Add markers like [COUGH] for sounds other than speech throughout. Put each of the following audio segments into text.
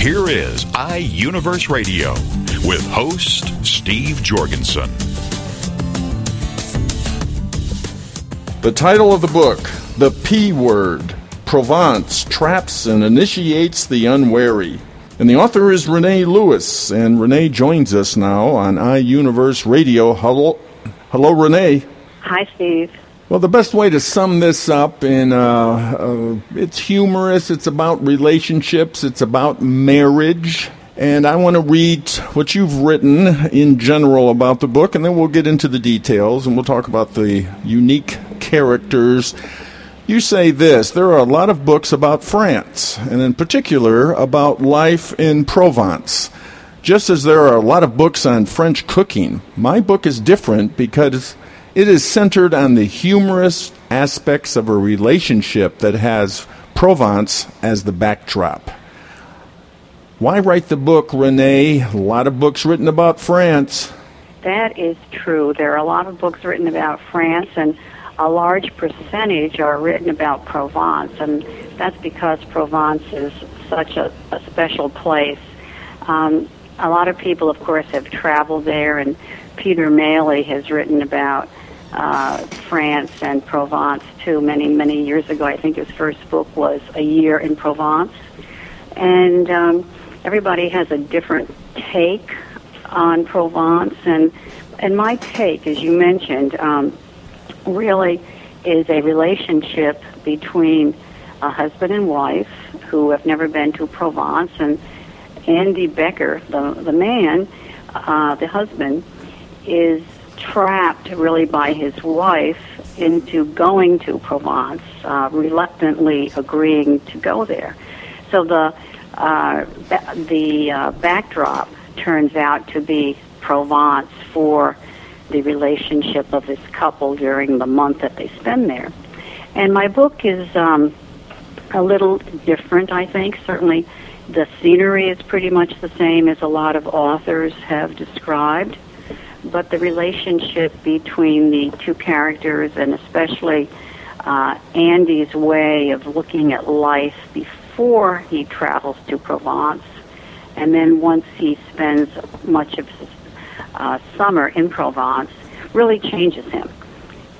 Here is iUniverse Radio with host Steve Jorgensen. The title of the book, The P Word Provence Traps and Initiates the Unwary. And the author is Renee Lewis, and Renee joins us now on iUniverse Radio. Hello, hello, Renee. Hi, Steve. Well, the best way to sum this up, and uh, uh, it's humorous. It's about relationships. It's about marriage. And I want to read what you've written in general about the book, and then we'll get into the details, and we'll talk about the unique characters you say this there are a lot of books about France, and in particular about life in Provence. Just as there are a lot of books on French cooking, my book is different because it is centered on the humorous aspects of a relationship that has Provence as the backdrop. Why write the book, Renee? A lot of books written about France. That is true. There are a lot of books written about France, and a large percentage are written about Provence, and that's because Provence is such a, a special place. Um, a lot of people, of course, have traveled there, and Peter Mayle has written about uh, France and Provence too. Many, many years ago, I think his first book was A Year in Provence, and um, everybody has a different take on Provence, and and my take, as you mentioned. Um, really is a relationship between a husband and wife who have never been to Provence, and Andy Becker, the the man, uh, the husband, is trapped really by his wife into going to Provence, uh, reluctantly agreeing to go there. So the uh, the uh, backdrop turns out to be Provence for the relationship of this couple during the month that they spend there. And my book is um, a little different, I think. Certainly, the scenery is pretty much the same as a lot of authors have described, but the relationship between the two characters, and especially uh, Andy's way of looking at life before he travels to Provence, and then once he spends much of his uh, summer in Provence really changes him.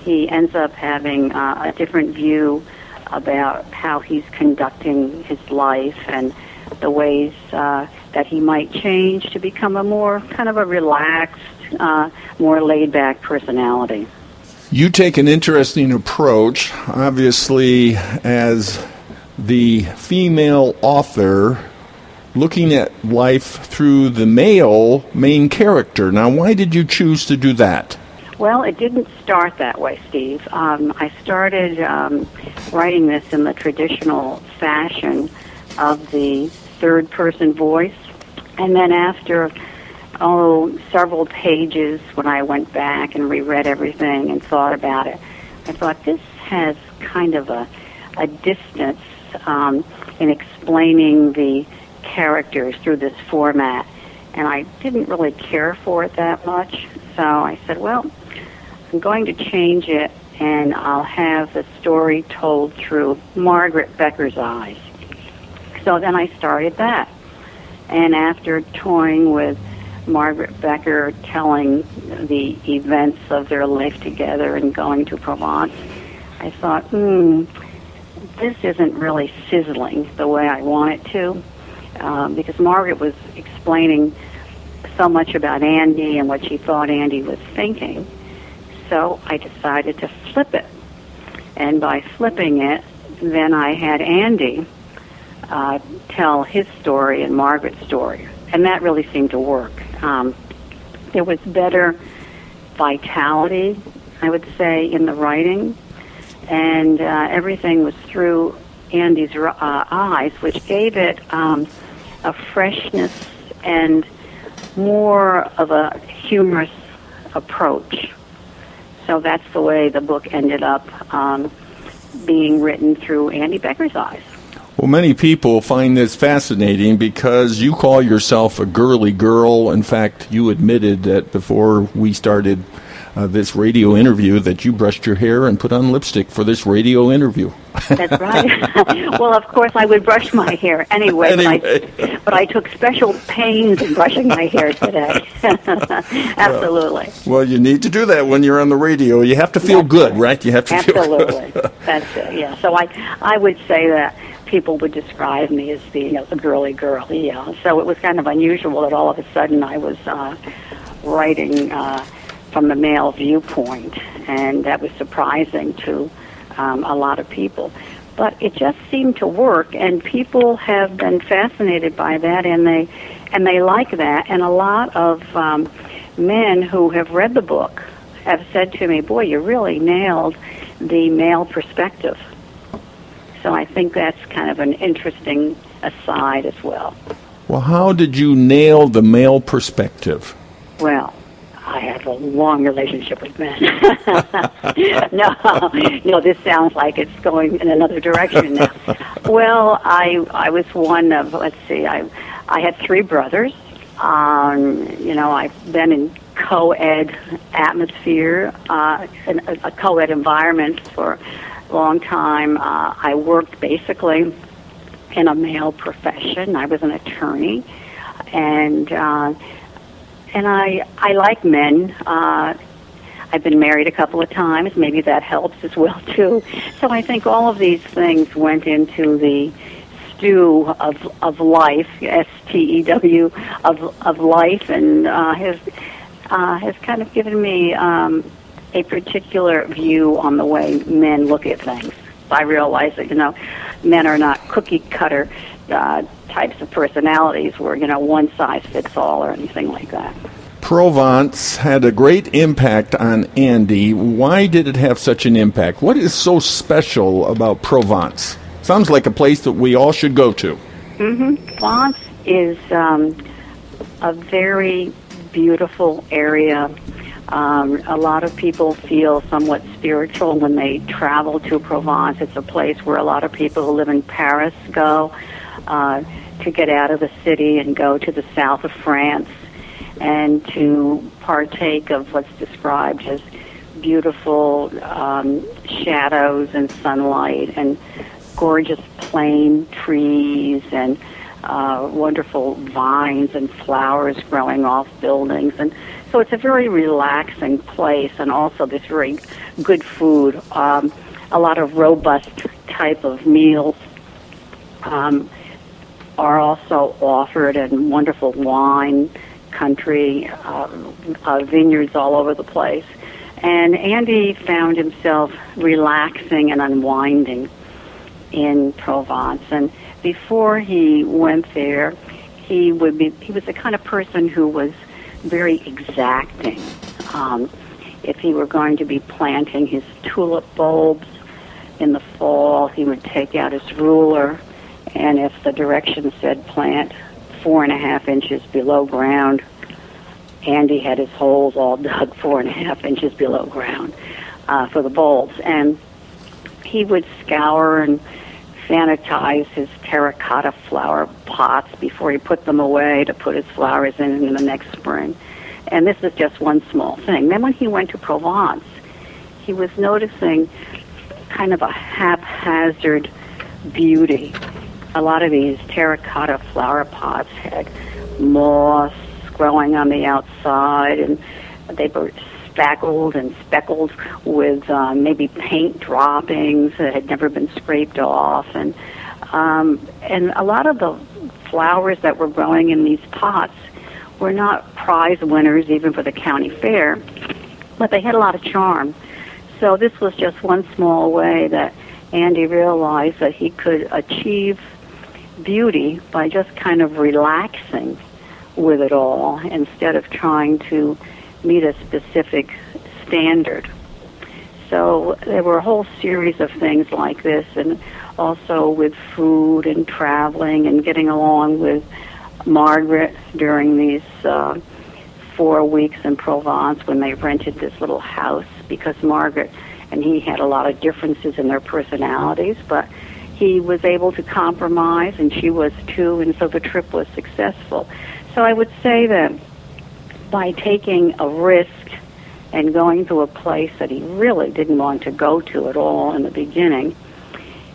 He ends up having uh, a different view about how he's conducting his life and the ways uh, that he might change to become a more kind of a relaxed, uh, more laid back personality. You take an interesting approach, obviously, as the female author looking at life through the male main character. Now, why did you choose to do that? Well, it didn't start that way, Steve. Um, I started um, writing this in the traditional fashion of the third person voice. And then after, oh, several pages, when I went back and reread everything and thought about it, I thought this has kind of a, a distance um, in explaining the characters through this format, and I didn't really care for it that much. So I said, well, I'm going to change it, and I'll have the story told through Margaret Becker's eyes. So then I started that. And after toying with Margaret Becker telling the events of their life together and going to Provence, I thought, hmm, this isn't really sizzling the way I want it to um, because Margaret was explaining so much about Andy and what she thought Andy was thinking. So I decided to flip it. And by flipping it, then I had Andy uh, tell his story and Margaret's story. And that really seemed to work. Um, there was better vitality, I would say, in the writing. And uh, everything was through Andy's uh, eyes, which gave it um, a freshness and more of a humorous approach. So that's the way the book ended up um, being written through Andy Becker's eyes. Well, many people find this fascinating because you call yourself a girly girl. In fact, you admitted that before we started uh, this radio interview that you brushed your hair and put on lipstick for this radio interview. That's right. [LAUGHS] well, of course, I would brush my hair anyway, anyway. But, I, but I took special pains in brushing my hair today. [LAUGHS] Absolutely. Well, you need to do that when you're on the radio. You have to feel That's good, right. right? You have to Absolutely. feel good. That's it. Yeah. So I, I would say that people would describe me as being you know, a girly girl. Yeah. So it was kind of unusual that all of a sudden I was uh, writing. Uh, from the male viewpoint, and that was surprising to um, a lot of people. But it just seemed to work, and people have been fascinated by that, and they and they like that. And a lot of um, men who have read the book have said to me, "Boy, you really nailed the male perspective." So I think that's kind of an interesting aside as well. Well, how did you nail the male perspective? Well, I have a long relationship with men. [LAUGHS] [LAUGHS] no, no, this sounds like it's going in another direction now. [LAUGHS] well, I I was one of let's see, I I had three brothers. Um, you know, I've been in co-ed atmosphere, uh, in a, a co-ed environment for long time. Uh, I worked basically in a male profession. I was an attorney, and uh, and I I like men. Uh, I've been married a couple of times. Maybe that helps as well too. So I think all of these things went into the stew of of life, S T E W of of life, and uh, has uh, has kind of given me um, a particular view on the way men look at things. I realize that you know men are not cookie cutter uh, types of personalities where you know one size fits all or anything like that. Provence had a great impact on Andy. Why did it have such an impact? What is so special about Provence? Sounds like a place that we all should go to. Mm-hmm. Provence is um, a very beautiful area. Um, a lot of people feel somewhat spiritual when they travel to Provence. It's a place where a lot of people who live in Paris go uh, to get out of the city and go to the south of France and to partake of what's described as beautiful um, shadows and sunlight and gorgeous plane trees and uh, wonderful vines and flowers growing off buildings. And so it's a very relaxing place and also this very good food. Um, a lot of robust type of meals um, are also offered and wonderful wine country, uh, uh, vineyards all over the place. And Andy found himself relaxing and unwinding in Provence. And before he went there, he would be he was the kind of person who was very exacting. Um, if he were going to be planting his tulip bulbs in the fall, he would take out his ruler, and if the direction said plant four and a half inches below ground, Andy had his holes all [LAUGHS] dug four and a half inches below ground uh, for the bulbs, and he would scour and sanitize his terracotta flower pots before he put them away to put his flowers in in the next spring. And this is just one small thing. Then when he went to Provence, he was noticing kind of a haphazard beauty. A lot of these terracotta flower pots had moss growing on the outside, and they were spackled and speckled with uh, maybe paint droppings that had never been scraped off, and um, and a lot of the flowers that were growing in these pots were not prize winners even for the county fair, but they had a lot of charm. So this was just one small way that Andy realized that he could achieve beauty by just kind of relaxing with it all instead of trying to meet a specific standard. So there were a whole series of things like this, and also with food and traveling and getting along with Margaret during these uh, four weeks in Provence when they rented this little house because Margaret and he had a lot of differences in their personalities, but he was able to compromise and she was too, and so the trip was successful. So I would say that by taking a risk and going to a place that he really didn't want to go to at all in the beginning,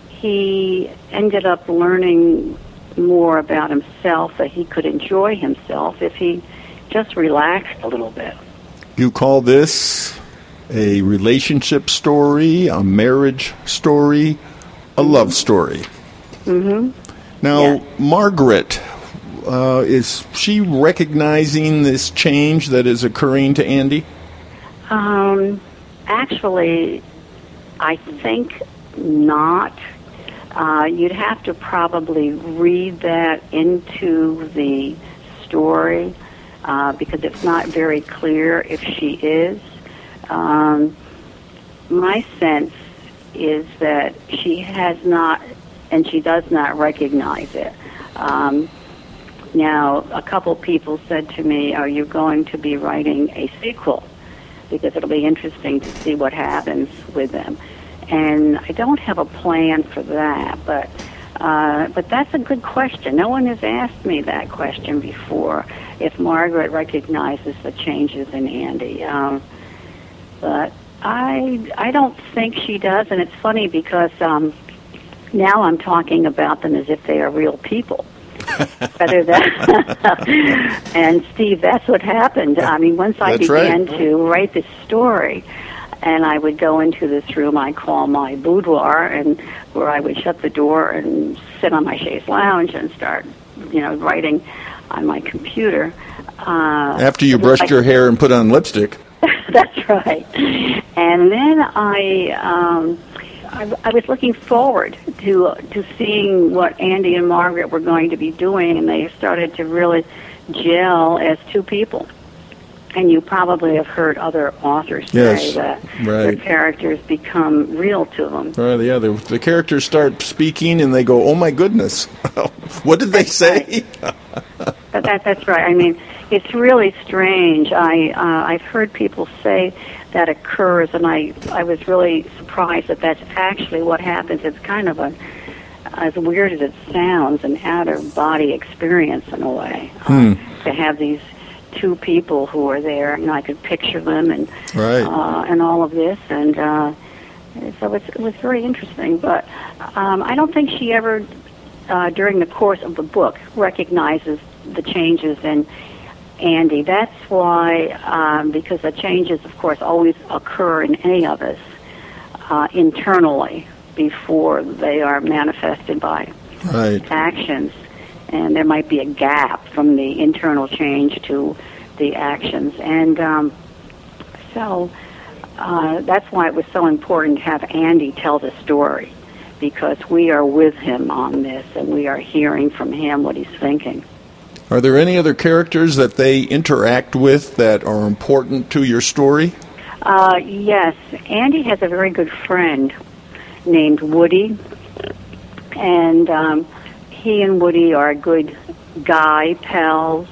he ended up learning more about himself, that he could enjoy himself if he just relaxed a little bit. You call this a relationship story, a marriage story, a love story. Mm-hmm. Now, Yeah. Margaret, uh, is she recognizing this change that is occurring to Andy? Um, actually, I think not. Uh, you'd have to probably read that into the story uh, because it's not very clear if she is. Um, my sense is that she has not, and she does not recognize it. Um, now, a couple people said to me, Are you going to be writing a sequel? Because it'll be interesting to see what happens with them. And I don't have a plan for that, but uh, but that's a good question. No one has asked me that question before. If Margaret recognizes the changes in Andy, um, but I I don't think she does. And it's funny because um, now I'm talking about them as if they are real people. Rather than [LAUGHS] and Steve, that's what happened. I mean, once I That's right. began to write this story, and I would go into this room I call my boudoir, and where I would shut the door and sit on my chaise lounge and start, you know, writing on my computer. Uh, After you brushed like- your hair and put on lipstick. [LAUGHS] that's right. And then I, um, I, I was looking forward to to seeing what Andy and Margaret were going to be doing, and they started to really gel as two people. And you probably have heard other authors Yes, say that their right. characters become real to them. Uh, yeah, the, the characters start speaking and they go, "Oh my goodness, [LAUGHS] what did they say?" [LAUGHS] That, that, that's right. I mean, it's really strange. I uh, I've heard people say that occurs, and I I was really surprised that that's actually what happens. It's kind of a as weird as it sounds, an out of body experience in a way. Uh, to have these two people who are there, know, I could picture them and Right. uh, and all of this, and uh, so it's, it was very interesting. But um, I don't think she ever, uh, during the course of the book, recognizes the changes in Andy. That's why, um, because the changes, of course, always occur in any of us uh, internally before they are manifested by right. actions, and there might be a gap from the internal change to the actions. And um, so uh, that's why it was so important to have Andy tell the story, because we are with him on this, and we are hearing from him what he's thinking. Are there any other characters that they interact with that are important to your story? Uh, yes, Andy has a very good friend named Woody, and um, he and Woody are good guy pals,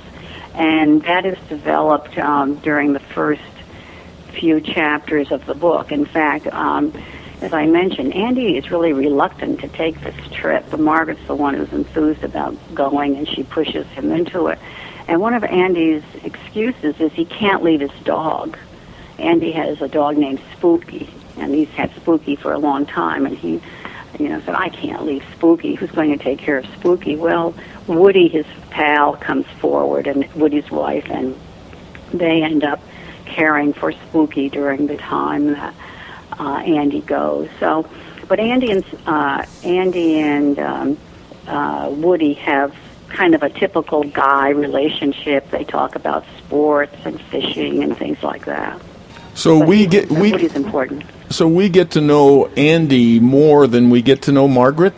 and that is developed um, during the first few chapters of the book. In fact, um, as I mentioned, Andy is really reluctant to take this trip, but Margaret's the one who's enthused about going, and she pushes him into it. And one of Andy's excuses is he can't leave his dog. Andy has a dog named Spooky, and he's had Spooky for a long time, and he, you know, said, I can't leave Spooky. Who's going to take care of Spooky? Well, Woody, his pal, comes forward, and Woody's wife, and they end up caring for Spooky during the time that uh, Andy goes. So, but Andy and uh, Andy and um, uh, Woody have kind of a typical guy relationship. They talk about sports and fishing and things like that. So But we get we Woody's important. So we get to know Andy more than we get to know Margaret.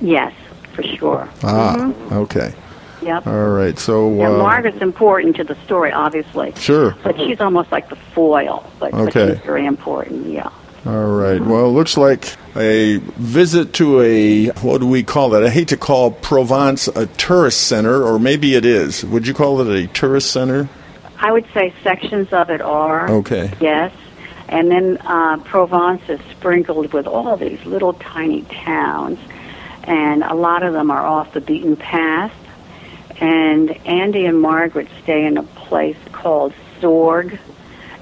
Yes, for sure. Ah, okay, Yep. all right. So Yeah, uh, Margaret's important to the story, obviously. Sure. But she's almost like the foil. But, but Okay. she's very important. Yeah. All right. Well, it looks like a visit to a, what do we call that? I hate to call Provence a tourist center, or maybe it is. Would you call it a tourist center? I would say sections of it are. Okay. Yes. And then uh, Provence is sprinkled with all these little tiny towns, and a lot of them are off the beaten path. And Andy and Margaret stay in a place called Sorgue,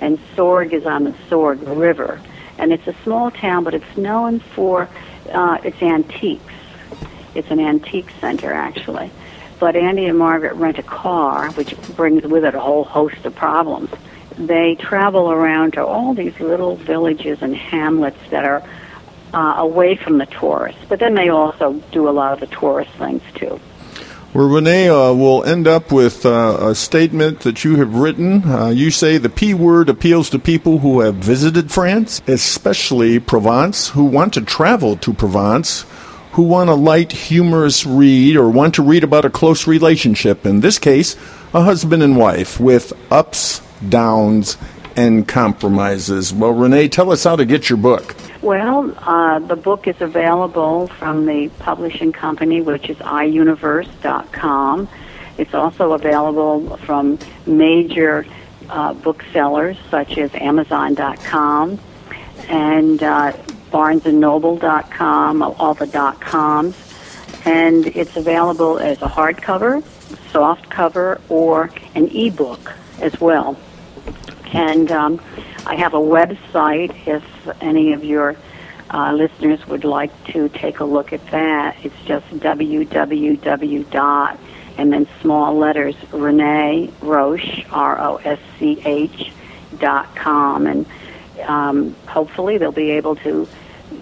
and Sorgue is on the Sorgue River. And it's a small town, but it's known for uh, its antiques. It's an antique center, actually. But Andy and Margaret rent a car, which brings with it a whole host of problems. They travel around to all these little villages and hamlets that are uh, away from the tourists. But then they also do a lot of the tourist things, too. Well, Renee, uh, we'll end up with uh, a statement that you have written. Uh, you say the P word appeals to people who have visited France, especially Provence, who want to travel to Provence, who want a light, humorous read, or want to read about a close relationship. In this case, a husband and wife with ups, downs, and compromises. Well, Renee, tell us how to get your book. Well, uh, the book is available from the publishing company, which is iUniverse.com. It's also available from major uh, booksellers such as Amazon.com and uh, BarnesandNoble.com, all the dot coms. And it's available as a hardcover, soft cover, or an ebook as well. And um, I have a website if any of your uh, listeners would like to take a look at that. It's just www. dot and then small letters Renee Rosch R O S C H dot com and um, hopefully they'll be able to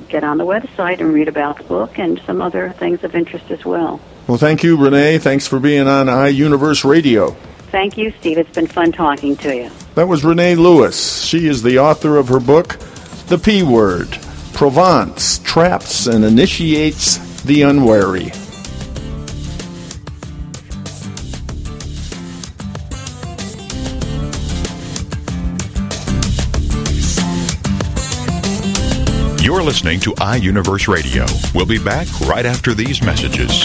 get on the website and read about the book and some other things of interest as well. Well, thank you, Renee. Thanks for being on iUniverse Radio. Thank you, Steve. It's been fun talking to you. That was Renee Lewis. She is the author of her book, The P Word Provence Traps and Initiates the Unwary. You're listening to iUniverse Radio. We'll be back right after these messages.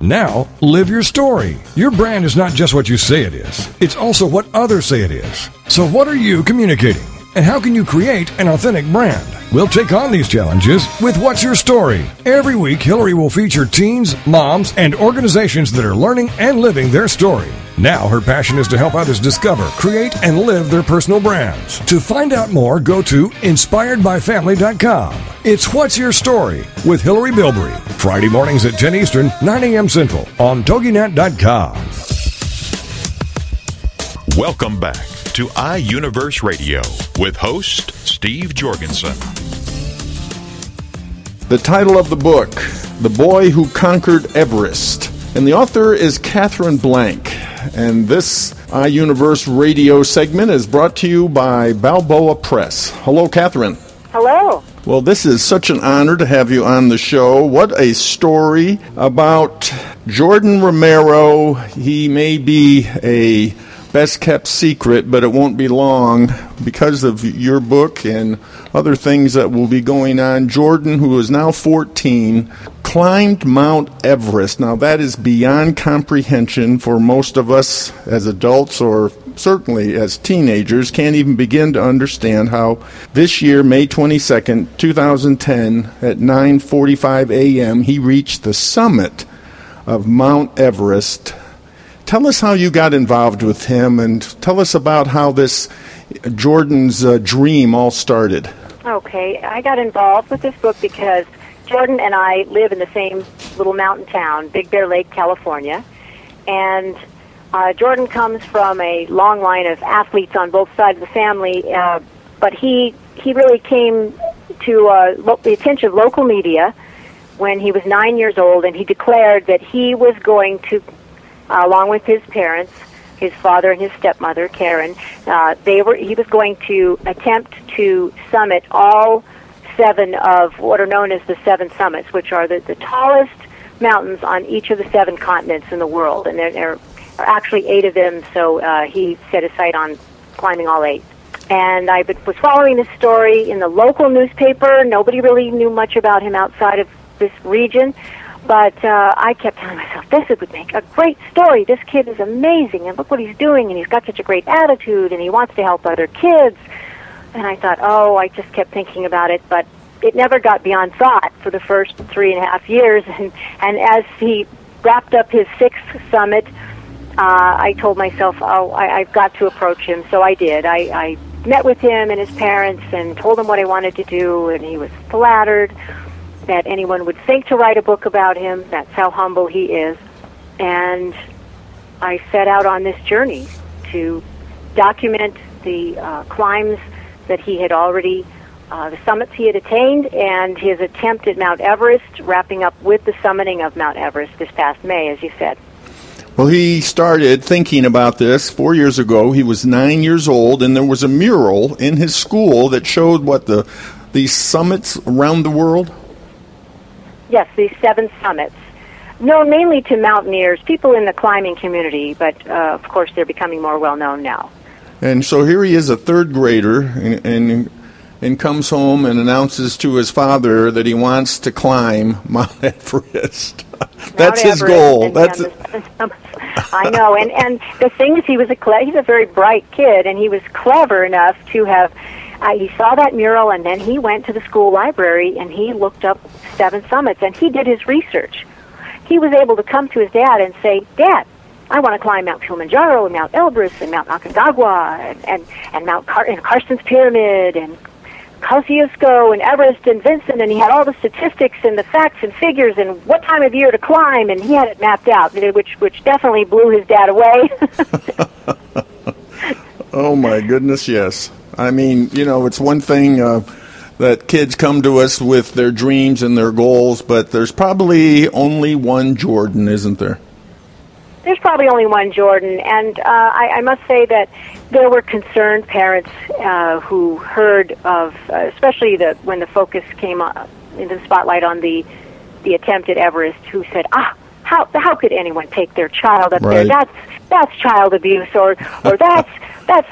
Now, live your story. Your brand is not just what you say it is, it's also what others say it is. So, what are you communicating? And how can you create an authentic brand? We'll take on these challenges with What's Your Story? Every week, Hillary will feature teens, moms, and organizations that are learning and living their story. Now, her passion is to help others discover, create, and live their personal brands. To find out more, go to inspiredbyfamily.com. It's What's Your Story with Hillary Bilbrey. Friday mornings at 10 Eastern, 9 a.m. Central on TogiNet.com. Welcome back to iUniverse Radio with host Steve Jorgensen. The title of the book, The Boy Who Conquered Everest. And the author is Katherine Blanc. And this iUniverse radio segment is brought to you by Balboa Press. Hello, Katherine. Hello. Well, this is such an honor to have you on the show. What a story about Jordan Romero. He may be a best kept secret, but it won't be long because of your book and other things that will be going on. Jordan, who is now 14, climbed Mount Everest. Now, that is beyond comprehension for most of us as adults or certainly as teenagers, can't even begin to understand how this year, May 22nd, 2010, at 9:45 a.m., he reached the summit of Mount Everest. Tell us how you got involved with him, and tell us about how this Jordan's uh, dream all started. Okay, I got involved with this book because Jordan and I live in the same little mountain town, Big Bear Lake, California, and uh, Jordan comes from a long line of athletes on both sides of the family, uh, but he he really came to uh, lo- the attention of local media when he was nine years old, and he declared that he was going to, uh, along with his parents, his father and his stepmother Karen, uh, they were he was going to attempt to summit all seven of what are known as the seven summits, which are the, the tallest mountains on each of the seven continents in the world, and they're, they're actually eight of them, so uh, he set his sight on climbing all eight. And I was following this story in the local newspaper. Nobody really knew much about him outside of this region. But uh, I kept telling myself, this would make a great story. This kid is amazing, and look what he's doing, and he's got such a great attitude, and he wants to help other kids. And I thought, oh, I just kept thinking about it, but it never got beyond thought for the first three and a half years. [LAUGHS] And, and as he wrapped up his sixth summit, uh, I told myself, oh, I, I've got to approach him. So I did. I, I met with him and his parents and told him what I wanted to do, and he was flattered that anyone would think to write a book about him. That's how humble he is. And I set out on this journey to document the uh, climbs that he had already, uh, the summits he had attained, and his attempt at Mount Everest, wrapping up with the summiting of Mount Everest this past May, as you said. Well, he started thinking about this four years ago. He was nine years old, and there was a mural in his school that showed what the these summits around the world. Yes, these seven summits, known mainly to mountaineers, people in the climbing community, but uh, of course they're becoming more well known now. And so here he is, a third grader, and, and and comes home and announces to his father that he wants to climb Mount [LAUGHS] Everest. That's Mount his goal. That's [LAUGHS] I know, and and the thing is, he was a cle- he's a very bright kid, and he was clever enough to have. Uh, he saw that mural, and then he went to the school library and he looked up Seven Summits, and he did his research. He was able to come to his dad and say, "Dad, I want to climb Mount Kilimanjaro and Mount Elbrus and Mount Aconcagua and and, and Mount Car- and Carstensz Pyramid and Kosciuszko and Everest and Vinson, and he had all the statistics and the facts and figures and what time of year to climb, and he had it mapped out, which which definitely blew his dad away. [LAUGHS] [LAUGHS] oh my goodness, yes. I mean, you know, it's one thing uh, that kids come to us with their dreams and their goals, but there's probably only one Jordan, isn't there? There's probably only one Jordan, and uh, I, I must say that there were concerned parents uh, who heard of, uh, especially the when the focus came on, into the spotlight on the the attempt at Everest, who said, "Ah, how how could anyone take their child up there? That's that's child abuse, or or that's that's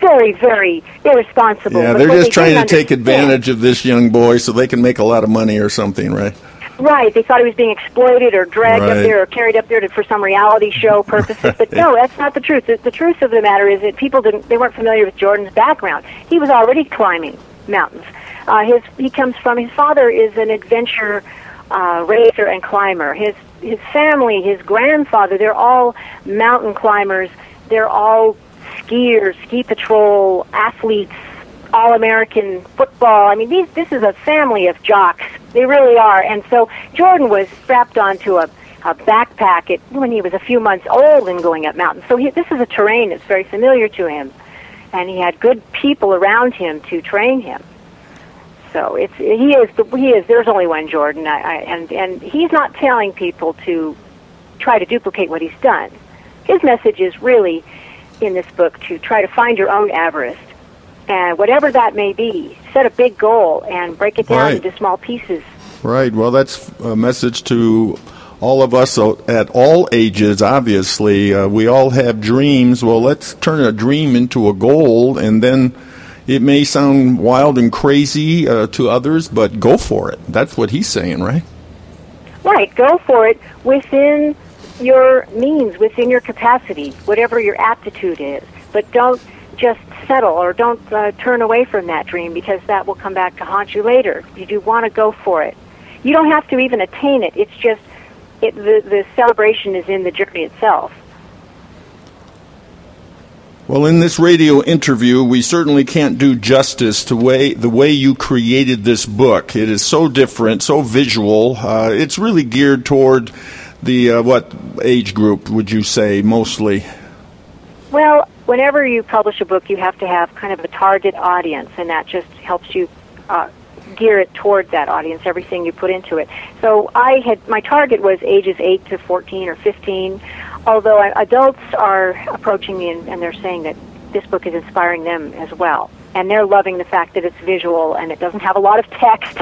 very very irresponsible." Yeah, they're just they trying to take advantage of this young boy so they can make a lot of money or something, right? Right. They thought he was being exploited or dragged Right. up there or carried up there to, for some reality show [LAUGHS] purposes. But no, that's not the truth. The, the truth of the matter is that people didn't. They weren't familiar with Jordan's background. He was already climbing mountains. Uh, his he comes from his father is an adventure uh, racer and climber. His his family, his grandfather, they're all mountain climbers. They're all skiers, ski patrol athletes, all American football. I mean, these this is a family of jocks. They really are. And so Jordan was strapped onto a, a backpack at, when he was a few months old and going up mountains. So he, this is a terrain that's very familiar to him, and he had good people around him to train him. So it's he is the, he is. There's only one Jordan, I, I, and and he's not telling people to try to duplicate what he's done. His message is really in this book to try to find your own Everest and whatever that may be, set a big goal and break it down Right. into small pieces. Right. Well, that's a message to all of us at all ages, obviously. Uh, we all have dreams. Well, let's turn a dream into a goal, and then it may sound wild and crazy uh, to others, but go for it. That's what he's saying, right? Right, go for it within your means, within your capacity, whatever your aptitude is. But don't just settle or don't uh, turn away from that dream because that will come back to haunt you later. You do want to go for it. You don't have to even attain it. It's just it, the the celebration is in the journey itself. Well, in this radio interview, we certainly can't do justice to way, the way you created this book. It is so different, so visual. Uh, it's really geared toward the uh, what age group would you say mostly? Well, whenever you publish a book, you have to have kind of a target audience, and that just helps you uh, gear it toward that audience. Everything you put into it. So I had my target was ages eight to fourteen or fifteen. Although adults are approaching me and, and they're saying that this book is inspiring them as well. And they're loving the fact that it's visual and it doesn't have a lot of text.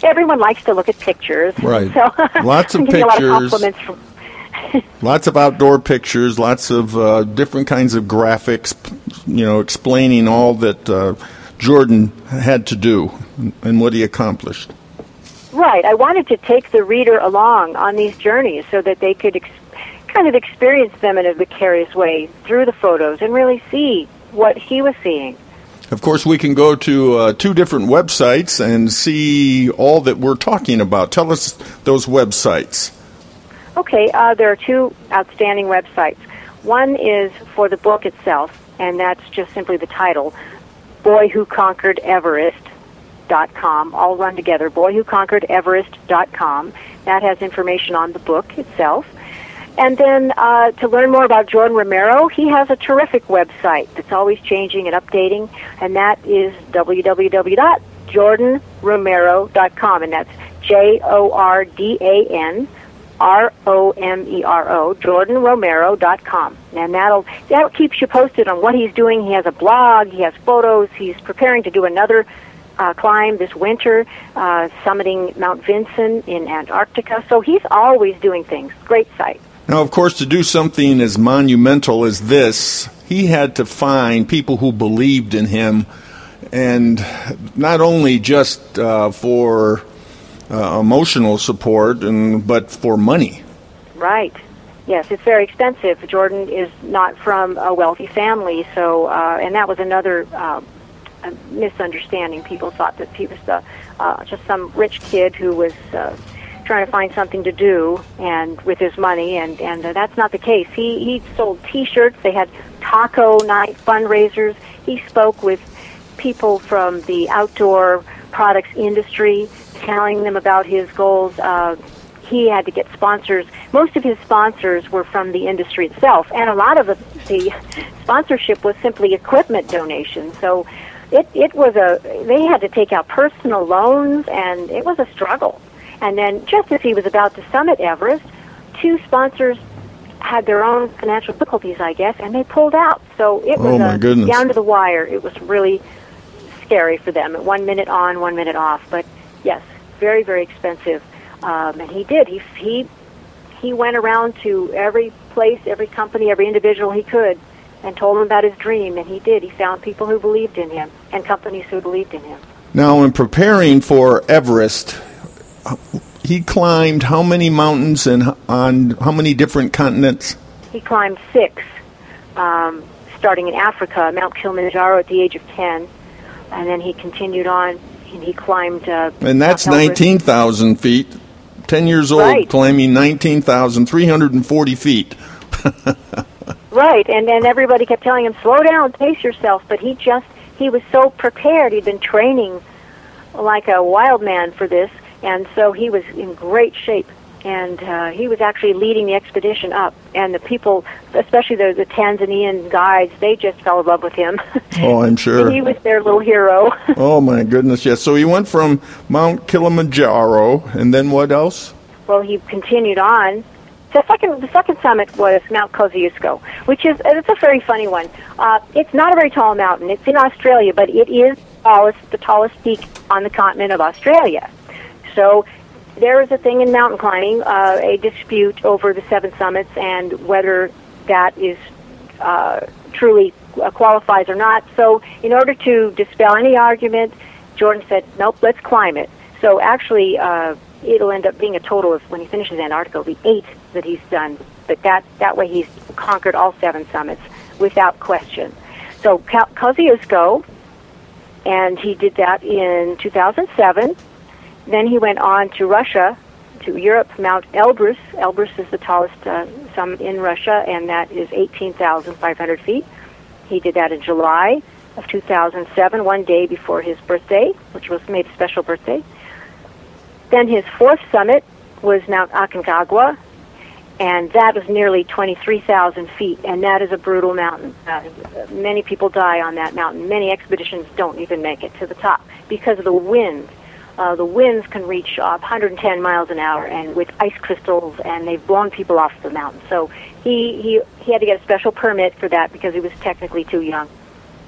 [LAUGHS] Everyone likes to look at pictures. Right. So [LAUGHS] Lots of A lot of compliments from, [LAUGHS] Lots of outdoor pictures, lots of uh, different kinds of graphics, you know, explaining all that uh, Jordan had to do and what he accomplished. Right. I wanted to take the reader along on these journeys so that they could ex- kind of experience them in a vicarious way through the photos and really see what he was seeing. Of course, we can go to uh, two different websites and see all that we're talking about. Tell us those websites. Okay, uh, there are two outstanding websites. One is for the book itself, and that's just simply the title, Boy Who Conquered Everest.com, all run together, Boy Who Conquered Everest.com. That has information on the book itself. And then uh, to learn more about Jordan Romero, he has a terrific website that's always changing and updating, and that is www.jordanromero.com, and that's J O R D A N R O M E R O, jordanromero.com. And that'll that keeps you posted on what he's doing. He has a blog, he has photos, he's preparing to do another uh, climb this winter, uh, summiting Mount Vinson in Antarctica. So he's always doing things. Great site. Now, of course, to do something as monumental as this, he had to find people who believed in him, and not only just uh, for uh, emotional support, and but for money. Right. Yes, it's very expensive. Jordan is not from a wealthy family, so uh, and that was another uh, misunderstanding. People thought that he was the, uh, just some rich kid who was uh, trying to find something to do and with his money, and and uh, that's not the case. He he sold T-shirts. They had taco night fundraisers. He spoke with people from the outdoor products industry, telling them about his goals. Uh, he had to get sponsors. Most of his sponsors were from the industry itself, and a lot of the, the sponsorship was simply equipment donations. So it, it was a they had to take out personal loans, and it was a struggle. And then, just as he was about to summit Everest, two sponsors had their own financial difficulties, I guess, and they pulled out. So it was Oh, my a, goodness. down to the wire. It was really scary for them. One minute on, one minute off. But yes, very, very expensive. Um, and he did. He he he went around to every place, every company, every individual he could, and told them about his dream. And he did. He found people who believed in him and companies who believed in him. Now, in preparing for Everest, he climbed how many mountains and on how many different continents? He climbed six, um, starting in Africa, Mount Kilimanjaro at the age of ten, and then he continued on. And he climbed. Uh, And that's 19,000 feet. 10 years old, Right. climbing 19,340 feet. [LAUGHS] Right, and and everybody kept telling him, "Slow down, pace yourself." But he just he was so prepared. He'd been training like a wild man for this, and so he was in great shape. And uh, he was actually leading the expedition up, and the people, especially the the Tanzanian guides, they just fell in love with him. [LAUGHS] Oh, I'm sure. he was their little hero. [LAUGHS] Oh, my goodness, yes. So he went from Mount Kilimanjaro, and then what else? well, he continued on the second the second summit was Mount Kosciuszko, which is it's a very funny one. Uh, it's not a very tall mountain. It's in Australia, but it is tallest the tallest peak on the continent of Australia. So there is a thing in mountain climbing, uh, a dispute over the seven summits and whether that is uh, truly uh, qualifies or not. So in order to dispel any argument, Jordan said, "Nope, let's climb it." So actually. Uh, it'll end up being a total of when he finishes Antarctica, the eight that he's done. But that that way he's conquered all seven summits without question. So Kosciuszko, and he did that in 2007. Then he went on to Russia, to Europe, Mount Elbrus. Elbrus is the tallest uh, summit in Russia, and that is 18,500 feet. He did that in July of 2007, one day before his birthday, which was made a special birthday. Then his fourth summit was Mount Aconcagua, and that was nearly 23,000 feet, and that is a brutal mountain. Uh, many people die on that mountain. Many expeditions don't even make it to the top because of the wind. Uh, the winds can reach uh, 110 miles an hour, and with ice crystals, and they've blown people off the mountain. So he he he had to get a special permit for that because he was technically too young.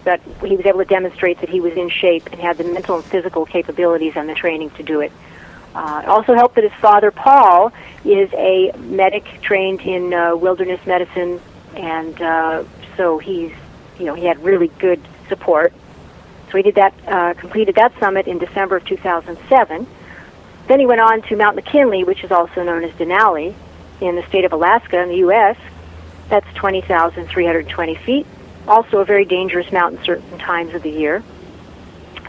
But he was able to demonstrate that he was in shape and had the mental and physical capabilities and the training to do it. Uh, also helped that his father, Paul, is a medic trained in uh, wilderness medicine, and uh, so he's, you know, he had really good support. So he did that, uh, completed that summit in December of 2007. Then he went on to Mount McKinley, which is also known as Denali, in the state of Alaska in the U.S. That's 20,320 feet. Also a very dangerous mountain certain times of the year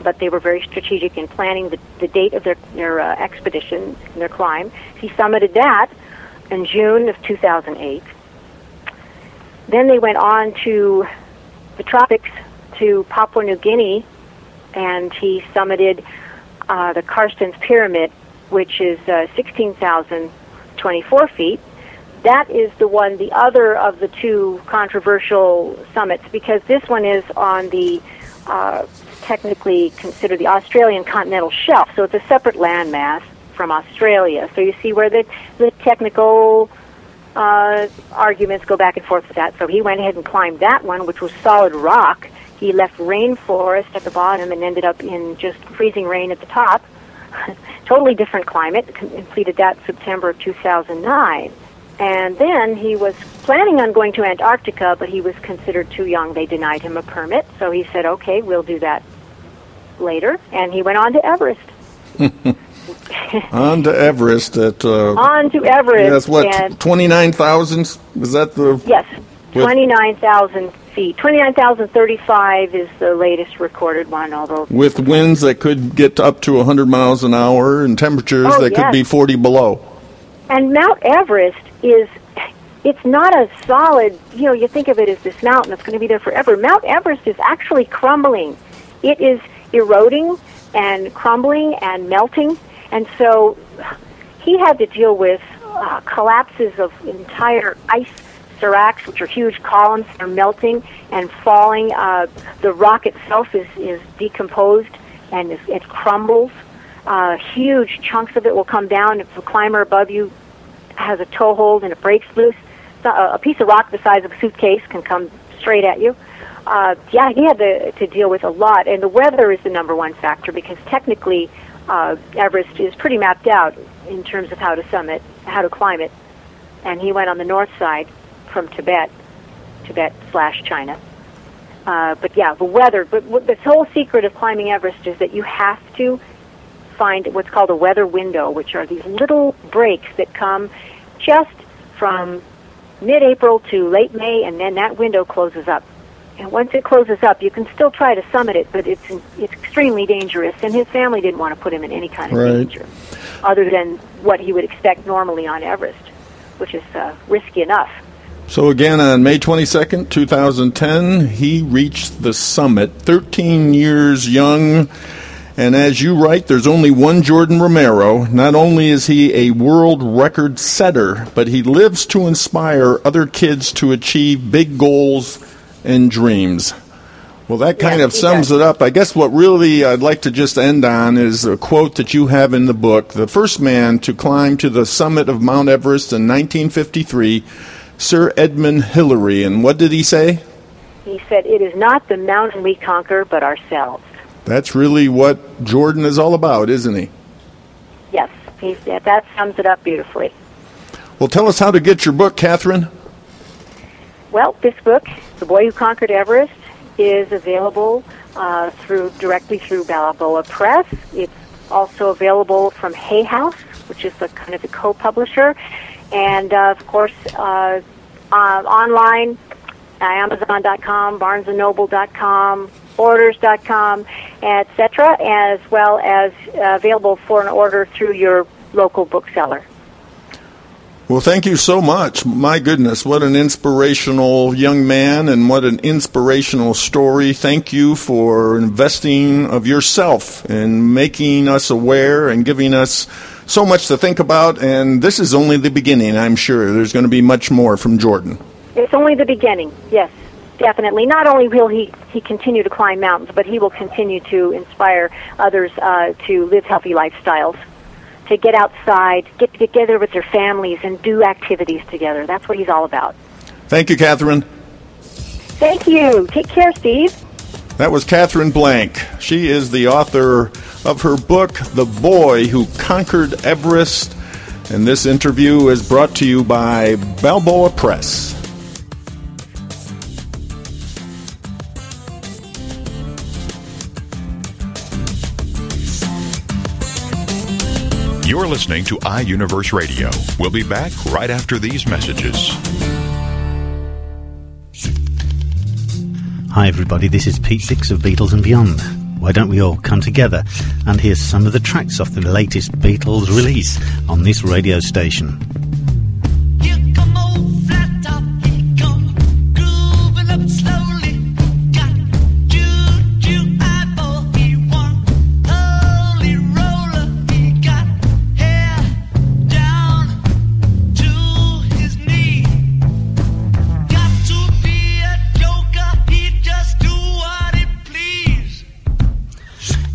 but they were very strategic in planning the, the date of their, their uh, expedition and their climb. He summited that in June of 2008. Then they went on to the tropics to Papua New Guinea, and he summited uh, the Carstensz Pyramid, which is uh, 16,024 feet. That is the one, the other of the two controversial summits, because this one is on the uh, technically considered the Australian continental shelf, so it's a separate landmass from Australia. So you see where the, the technical uh, arguments go back and forth with that. So he went ahead and climbed that one, which was solid rock. He left rainforest at the bottom and ended up in just freezing rain at the top. [LAUGHS] totally different climate. Completed that September of 2009. And then he was planning on going to Antarctica, but he was considered too young. They denied him a permit, so he said, "Okay, we'll do that later." And he went on to Everest. [LAUGHS] on to Everest at uh, on to Everest. That's what twenty nine thousand. Is that the yes twenty nine thousand feet. Twenty nine thousand thirty five is the latest recorded one. Although with winds that could get up to hundred miles an hour and temperatures oh, that yes. could be forty below. And Mount Everest is it's not a solid, you know, you think of it as this mountain that's going to be there forever. Mount Everest is actually crumbling. It is eroding and crumbling and melting. And so he had to deal with uh, collapses of entire ice seracs, which are huge columns that are melting and falling. Uh, the rock itself is, is decomposed and it, it crumbles. Uh, huge chunks of it will come down if the climber above you has a toe hold and it breaks loose. A, a piece of rock the size of a suitcase can come straight at you. Uh, yeah, he had to, to deal with a lot, and the weather is the number one factor because technically uh, Everest is pretty mapped out in terms of how to summit, how to climb it. And he went on the north side from Tibet, Tibet slash China. Uh, but yeah, the weather. But w- the whole secret of climbing Everest is that you have to find what's called a weather window, which are these little breaks that come just from mid-April to late May, and then that window closes up. And once it closes up, you can still try to summit it, but it's it's extremely dangerous. And his family didn't want to put him in any kind of right. danger, other than what he would expect normally on Everest, which is uh, risky enough. So again, on May 22nd, 2010, he reached the summit, 13 years young and as you write, there's only one Jordan Romero. Not only is he a world record setter, but he lives to inspire other kids to achieve big goals and dreams. Well, that kind Yeah, of sums does. it up. I guess what really I'd like to just end on is a quote that you have in the book. The first man to climb to the summit of Mount Everest in 1953, Sir Edmund Hillary. And what did he say? He said, It is not the mountain we conquer, but ourselves. That's really what Jordan is all about, isn't he? Yes, he, that, that sums it up beautifully. Well, tell us how to get your book, Katherine. Well, this book, The Boy Who Conquered Everest, is available uh, through directly through Balboa Press. It's also available from Hay House, which is the kind of the co-publisher, and uh, of course uh, uh, online, uh, Amazon.com, BarnesandNoble.com, Borders.com, etc., as well as uh, available for an order through your local bookseller. Well, thank you so much. My goodness, what an inspirational young man and what an inspirational story. Thank you for investing of yourself in making us aware and giving us so much to think about. And this is only the beginning, I'm sure. There's going to be much more from Jordan. It's only the beginning. Yes, definitely. Not only will he, he continue to climb mountains, but he will continue to inspire others uh, to live healthy lifestyles, to get outside, get together with their families, and do activities together. That's what he's all about. Thank you, Katherine. Thank you. Take care, Steve. That was Katherine Blanc. She is the author of her book, The Boy Who Conquered Everest. And this interview is brought to you by Balboa Press. You're listening to iUniverse Radio. We'll be back right after these messages. Hi, everybody. This is Pete Dix of Beatles and Beyond. Why don't we all come together and hear some of the tracks off the latest Beatles release on this radio station?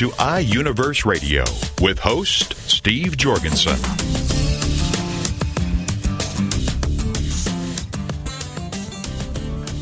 to iUniverse Radio with host Steve Jorgensen.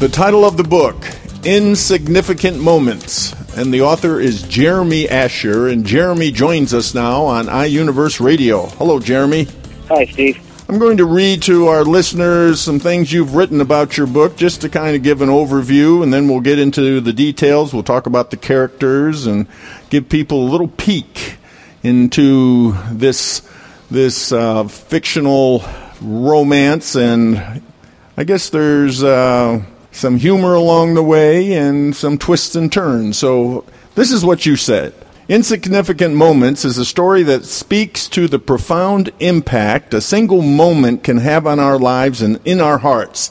The title of the book, Insignificant Moments, and the author is Jeremy Asher, and Jeremy joins us now on iUniverse Radio. Hello, Jeremy. Hi, Steve. I'm going to read to our listeners some things you've written about your book just to kind of give an overview, and then we'll get into the details. We'll talk about the characters and give people a little peek into this this uh, fictional romance. And I guess there's uh, some humor along the way and some twists and turns. So this is what you said. Insignificant Moments is a story that speaks to the profound impact a single moment can have on our lives and in our hearts.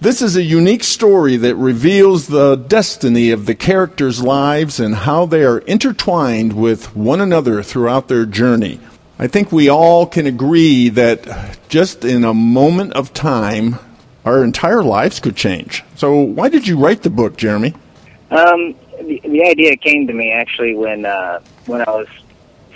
This is a unique story that reveals the destiny of the characters' lives and how they are intertwined with one another throughout their journey. I think we all can agree that just in a moment of time, our entire lives could change. So, why did you write the book, Jeremy? Um, the, the idea came to me actually when uh, when I was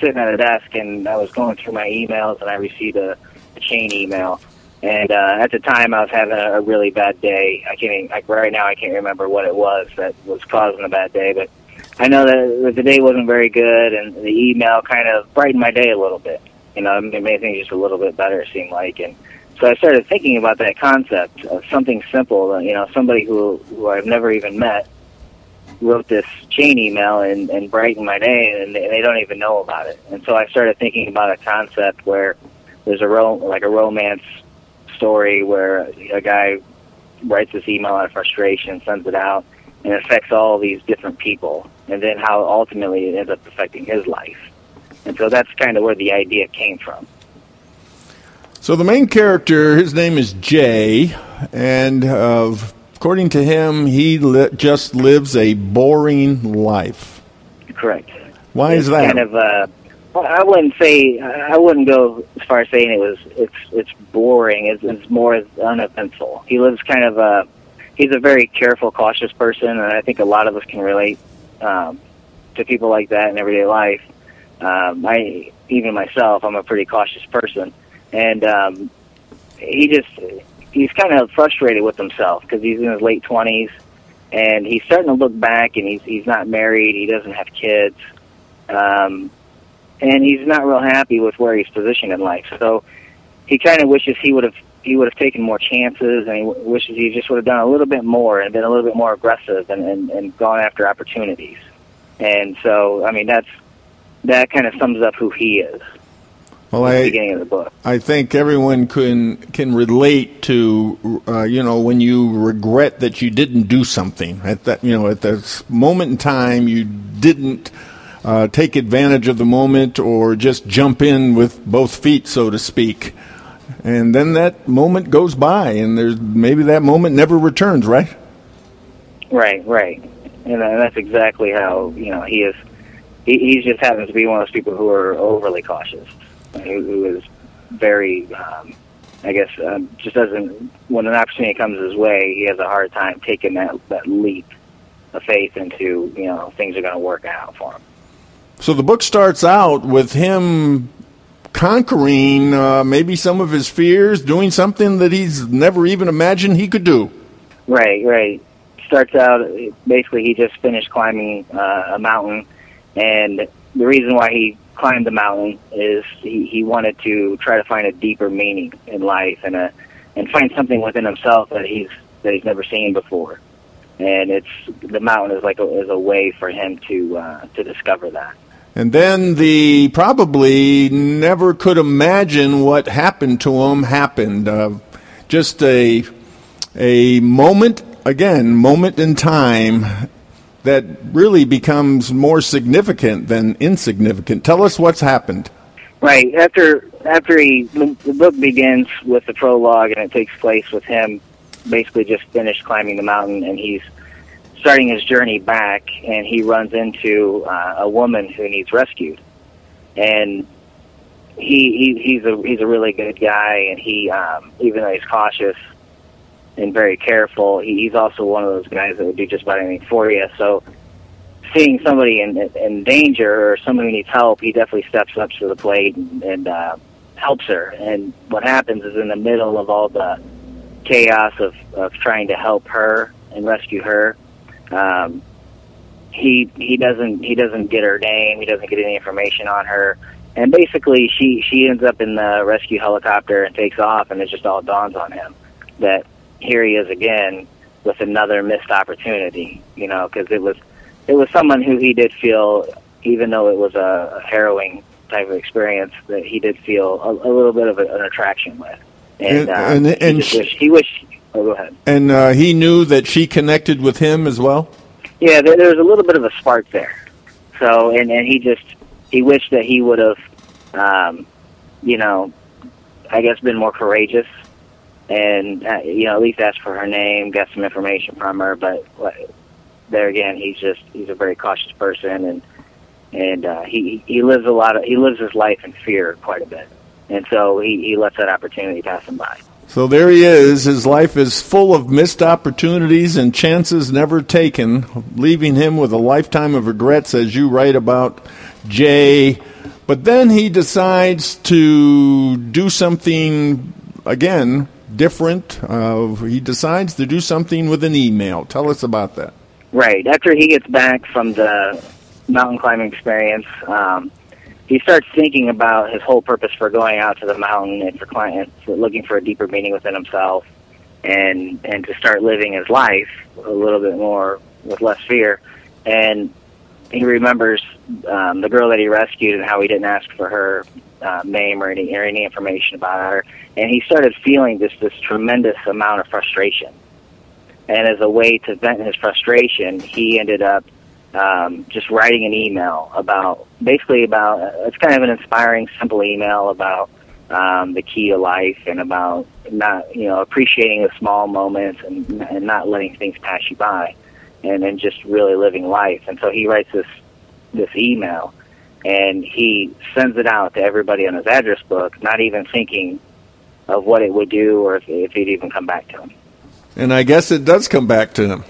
sitting at a desk and I was going through my emails and I received a, a chain email. And uh, at the time, I was having a, a really bad day. I can't even, like right now, I can't remember what it was that was causing a bad day, but I know that that the day wasn't very good, and the email kind of brightened my day a little bit. You know, it made things just a little bit better. It seemed like, and so I started thinking about that concept of something simple. You know, somebody who who I've never even met wrote this chain email and, and brightened my day, and they, they don't even know about it. And so I started thinking about a concept where there's a ro- like a romance story where a guy writes this email out of frustration, sends it out, and it affects all these different people, and then how ultimately it ends up affecting his life. And so that's kind of where the idea came from. So, the main character, his name is Jay, and uh, according to him, he li- just lives a boring life. Correct. Why is that? Kind of. Uh, well, I wouldn't say. I wouldn't go as far as saying it was. It's it's boring. It's, it's more uneventful. He lives kind of a. He's a very careful, cautious person, and I think a lot of us can relate um, to people like that in everyday life. Um, I even myself, I'm a pretty cautious person, and um, he just he's kind of frustrated with himself because he's in his late twenties, and he's starting to look back, and he's he's not married, he doesn't have kids, um, and he's not real happy with where he's positioned in life. So he kind of wishes he would have he would have taken more chances, and he w- wishes he just would have done a little bit more and been a little bit more aggressive and and, and gone after opportunities. And so, I mean, that's that kind of sums up who he is. Well, I, beginning of the book. I think everyone can can relate to uh, you know when you regret that you didn't do something at that you know at that moment in time you didn't uh, take advantage of the moment or just jump in with both feet so to speak, and then that moment goes by and there's maybe that moment never returns, right? Right, right, and uh, that's exactly how you know he is. He, he just happens to be one of those people who are overly cautious, who, who is very, um, I guess, um, just doesn't. When an opportunity comes his way, he has a hard time taking that that leap of faith into you know things are going to work out for him. So the book starts out with him conquering uh, maybe some of his fears, doing something that he's never even imagined he could do. Right, right. Starts out basically he just finished climbing uh, a mountain, and the reason why he climbed the mountain is he, he wanted to try to find a deeper meaning in life and a and find something within himself that he's that he's never seen before. And it's the mountain is like a, is a way for him to uh, to discover that. And then the probably never could imagine what happened to him happened. Uh, just a a moment again, moment in time that really becomes more significant than insignificant. Tell us what's happened. Right after after he the book begins with the prologue and it takes place with him basically just finished climbing the mountain and he's starting his journey back and he runs into uh, a woman who needs rescued and he, he he's a he's a really good guy and he um even though he's cautious and very careful he, he's also one of those guys that would do just about anything for you so seeing somebody in in danger or someone who needs help, he definitely steps up to the plate and, and uh, helps her. And what happens is in the middle of all the chaos of of trying to help her and rescue her, um, he he doesn't he doesn't get her name, he doesn't get any information on her. And basically, she she ends up in the rescue helicopter and takes off, and it just all dawns on him that here he is again with another missed opportunity. You know, because it was it was someone who he did feel, even though it was a harrowing type of experience, that he did feel a, a little bit of a, an attraction with. And- And, uh, and- he and sh- wished, he wished. Oh, go ahead. And uh, he knew that she connected with him as well. Yeah, there, there was a little bit of a spark there. So, and and he just he wished that he would have, um, you know, I guess been more courageous, and uh, you know at least asked for her name, got some information from her. But uh, there again, he's just he's a very cautious person, and and uh, he he lives a lot of he lives his life in fear quite a bit, and so he he lets that opportunity pass him by. So there he is. His life is full of missed opportunities and chances never taken, leaving him with a lifetime of regrets, as you write about Jay. But then he decides to do something again different. Uh, he decides to do something with an email. Tell us about that. Right after he gets back from the mountain climbing experience, um, he starts thinking about his whole purpose for going out to the mountain and for clients, looking for a deeper meaning within himself, and and to start living his life a little bit more with less fear. And he remembers um, the girl that he rescued and how he didn't ask for her uh, name or any or any information about her. And he started feeling this this tremendous amount of frustration. And as a way to vent his frustration, he ended up um, just writing an email about basically about it's kind of an inspiring, simple email about um, the key to life and about not you know appreciating the small moments and, and not letting things pass you by, and then just really living life. And so he writes this this email, and he sends it out to everybody on his address book, not even thinking of what it would do or if, if it'd even come back to him. And I guess it does come back to him.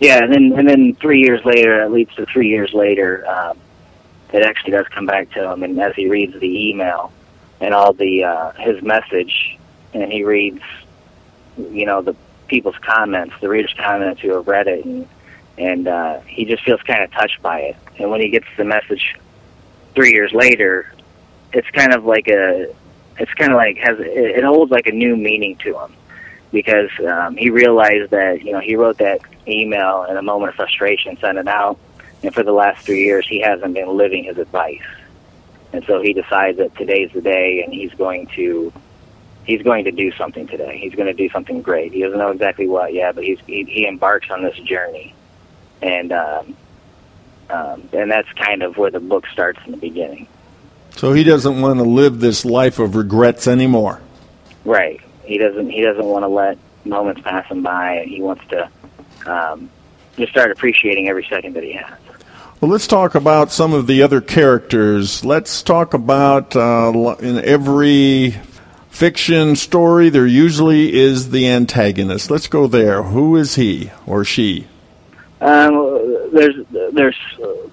Yeah, and then and then three years later, at least to three years later, um, it actually does come back to him. And as he reads the email and all the uh, his message, and he reads, you know, the people's comments, the readers' comments who have read it, and and uh, he just feels kind of touched by it. And when he gets the message three years later, it's kind of like a, it's kind of like has it, holds like a new meaning to him. Because um, he realized that you know he wrote that email in a moment of frustration, sent it out, and for the last three years he hasn't been living his advice, and so he decides that today's the day, and he's going to he's going to do something today. He's going to do something great. He doesn't know exactly what yet, but he's he, he embarks on this journey, and um, um, and that's kind of where the book starts in the beginning. So he doesn't want to live this life of regrets anymore. Right. He doesn't. He doesn't want to let moments pass him by, and he wants to um, just start appreciating every second that he has. Well, let's talk about some of the other characters. Let's talk about uh, in every fiction story, there usually is the antagonist. Let's go there. Who is he or she? Um, there's there's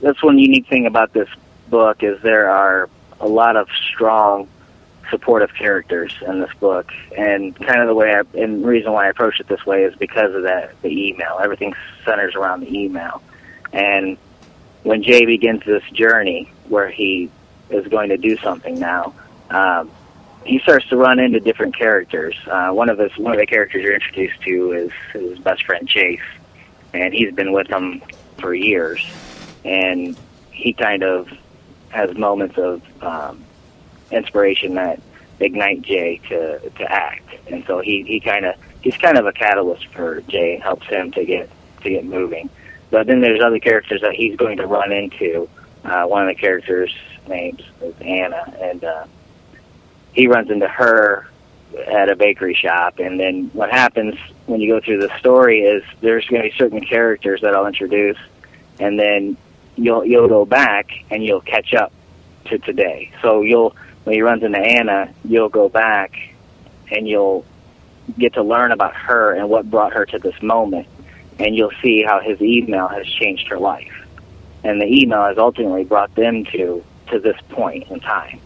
that's one unique thing about this book is there are a lot of strong supportive characters in this book, and kind of the way I and reason why I approach it this way is because of that the email. Everything centers around the email, and when Jay begins this journey where he is going to do something now, um, he starts to run into different characters. Uh, one of his one of the characters you're introduced to is his best friend Chase, and he's been with him for years, and he kind of has moments of um, inspiration that ignite Jay to to act, and so he he kind of he's kind of a catalyst for Jay, helps him to get to get moving. But then there's other characters that he's going to run into. Uh, one of the characters' names is Anna, and uh, he runs into her at a bakery shop. And then what happens when you go through the story is there's going to be certain characters that I'll introduce, and then you'll you'll go back and you'll catch up to today. So you'll when he runs into Anna, you'll go back and you'll get to learn about her and what brought her to this moment, and you'll see how his email has changed her life, and the email has ultimately brought them to to this point in time.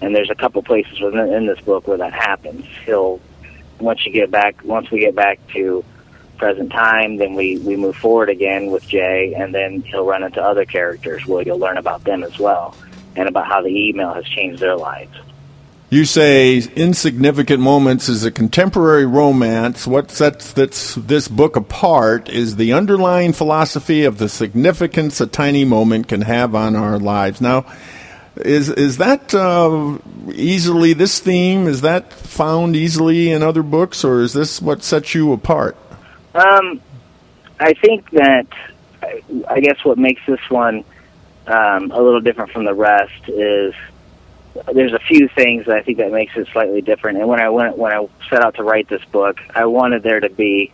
And there's a couple places within in this book where that happens. He'll once you get back once we get back to present time, then we, we move forward again with Jay, and then he'll run into other characters where you'll learn about them as well, and about how the email has changed their lives. You say Insignificant Moments is a contemporary romance. What sets this, this book apart is the underlying philosophy of the significance a tiny moment can have on our lives. Now, is is that uh, easily this theme? Is that found easily in other books, or is this what sets you apart? Um, I think that I- guess what makes this one um, a little different from the rest is there's a few things that I think that makes it slightly different. And when I went when I set out to write this book, I wanted there to be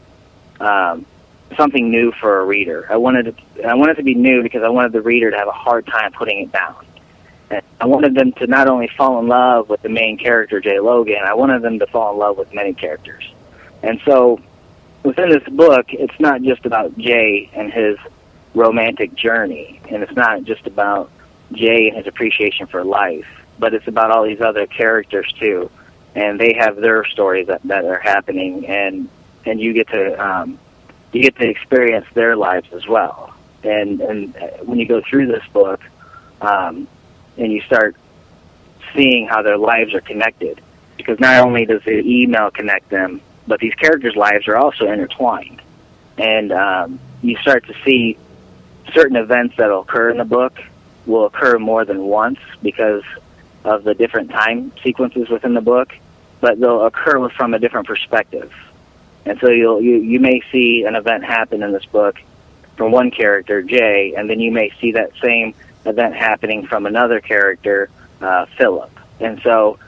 um, something new for a reader. I wanted it, I wanted it to be new because I wanted the reader to have a hard time putting it down. I wanted them to not only fall in love with the main character Jay Logan, I wanted them to fall in love with many characters. And so within this book, it's not just about Jay and his romantic journey, and it's not just about Jay and his appreciation for life, but it's about all these other characters too, and they have their stories that, that are happening, and and you get to um, you get to experience their lives as well. And and when you go through this book, um, and you start seeing how their lives are connected, because not only does the email connect them, but these characters' lives are also intertwined, and um, you start to see certain events that will occur in the book will occur more than once because of the different time sequences within the book, but they'll occur from a different perspective. And so you'll you, you may see an event happen in this book from one character, Jay, and then you may see that same event happening from another character, uh, Philip. And so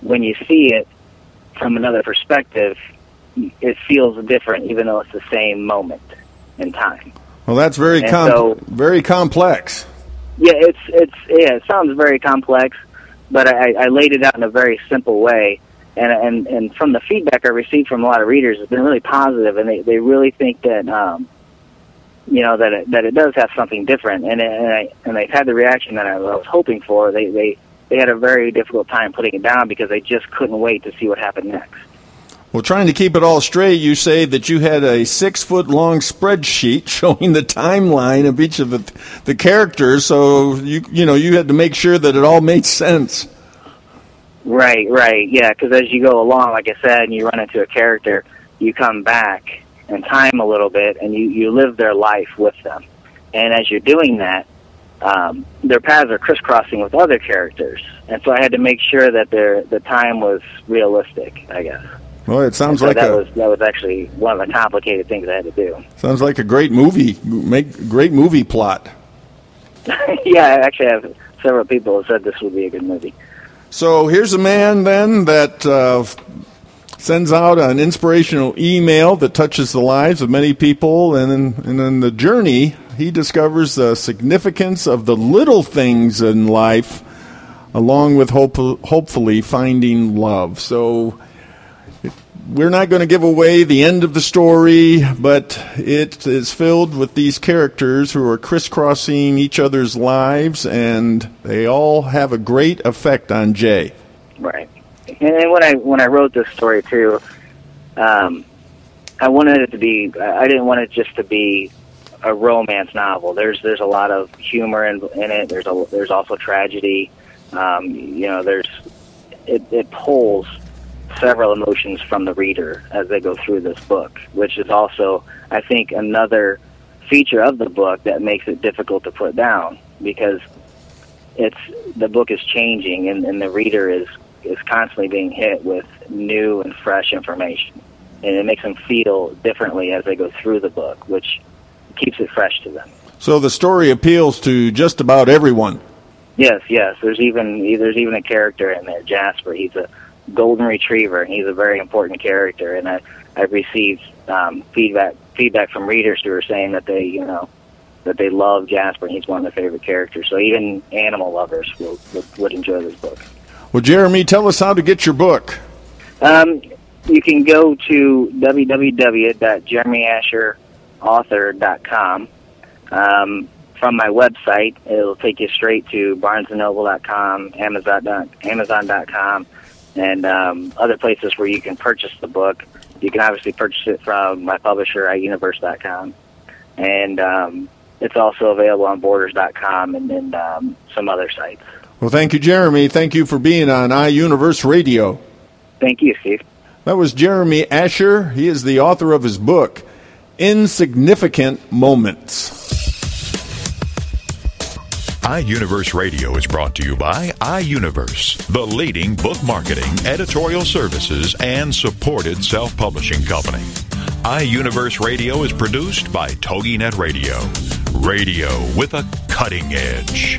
when you see it from another perspective, it feels different, even though it's the same moment in time. Well, that's very com- so- very complex. Yeah, it's it's yeah, it sounds very complex, but I, I laid it out in a very simple way. And and and from the feedback I received from a lot of readers, it's been really positive, and they they really think that um, you know that it, that it does have something different, and it, and I and they've had the reaction that I was hoping for. They they they had a very difficult time putting it down because they just couldn't wait to see what happened next. Well, trying to keep it all straight, you say that you had a six foot long spreadsheet [LAUGHS] showing the timeline of each of the, the characters, so you you know you had to make sure that it all made sense. Right, right, yeah. Because as you go along, like I said, and you run into a character, you come back in time a little bit, and you you live their life with them. And as you're doing that, um, their paths are crisscrossing with other characters, and so I had to make sure that their the time was realistic. I guess. Well, it sounds so like that a was that was actually one of the complicated things I had to do. sounds like a great movie. Make great movie plot. [LAUGHS] yeah, I actually have several people who said this would be a good movie. So here's a man then that uh, sends out an inspirational email that touches the lives of many people, and then, and in the journey, he discovers the significance of the little things in life, along with hope, hopefully finding love. So we're not going to give away the end of the story, but it is filled with these characters who are crisscrossing each other's lives, and they all have a great effect on Jay. Right. And when I when I wrote this story too, um, I wanted it to be. I didn't want it just to be a romance novel. There's there's a lot of humor in, in it. There's a there's also tragedy. Um, you know, there's it, it pulls several emotions from the reader as they go through this book, which is also I think another feature of the book that makes it difficult to put down because it's the book is changing and, and the reader is is constantly being hit with new and fresh information. And it makes them feel differently as they go through the book which keeps it fresh to them. So the story appeals to just about everyone. yes yes. There's even there's even a character in there jasper. He's a golden retriever and he's a very important character. And i i've received um feedback feedback from readers who are saying that they you know that they love jasper and he's one of their favorite characters. So even animal lovers will would, would enjoy this book Well, Jeremy, tell us how to get your book. Um, you can go to www.jeremyasherauthor.com. Um, from my website, it'll take you straight to barnesandnoble.com, Amazon, Amazon.com, and um, other places where you can purchase the book. You can obviously purchase it from my publisher, iUniverse.com. And um, it's also available on Borders.com and, and um, some other sites. Well, thank you, Jeremy. Thank you for being on iUniverse Radio. Thank you, Steve. That was Jeremy Asher. He is the author of his book, Insignificant Moments. iUniverse Radio is brought to you by iUniverse, the leading book marketing, editorial services, and supported self publishing company. iUniverse Radio is produced by TogiNet Radio. Radio with a cutting edge.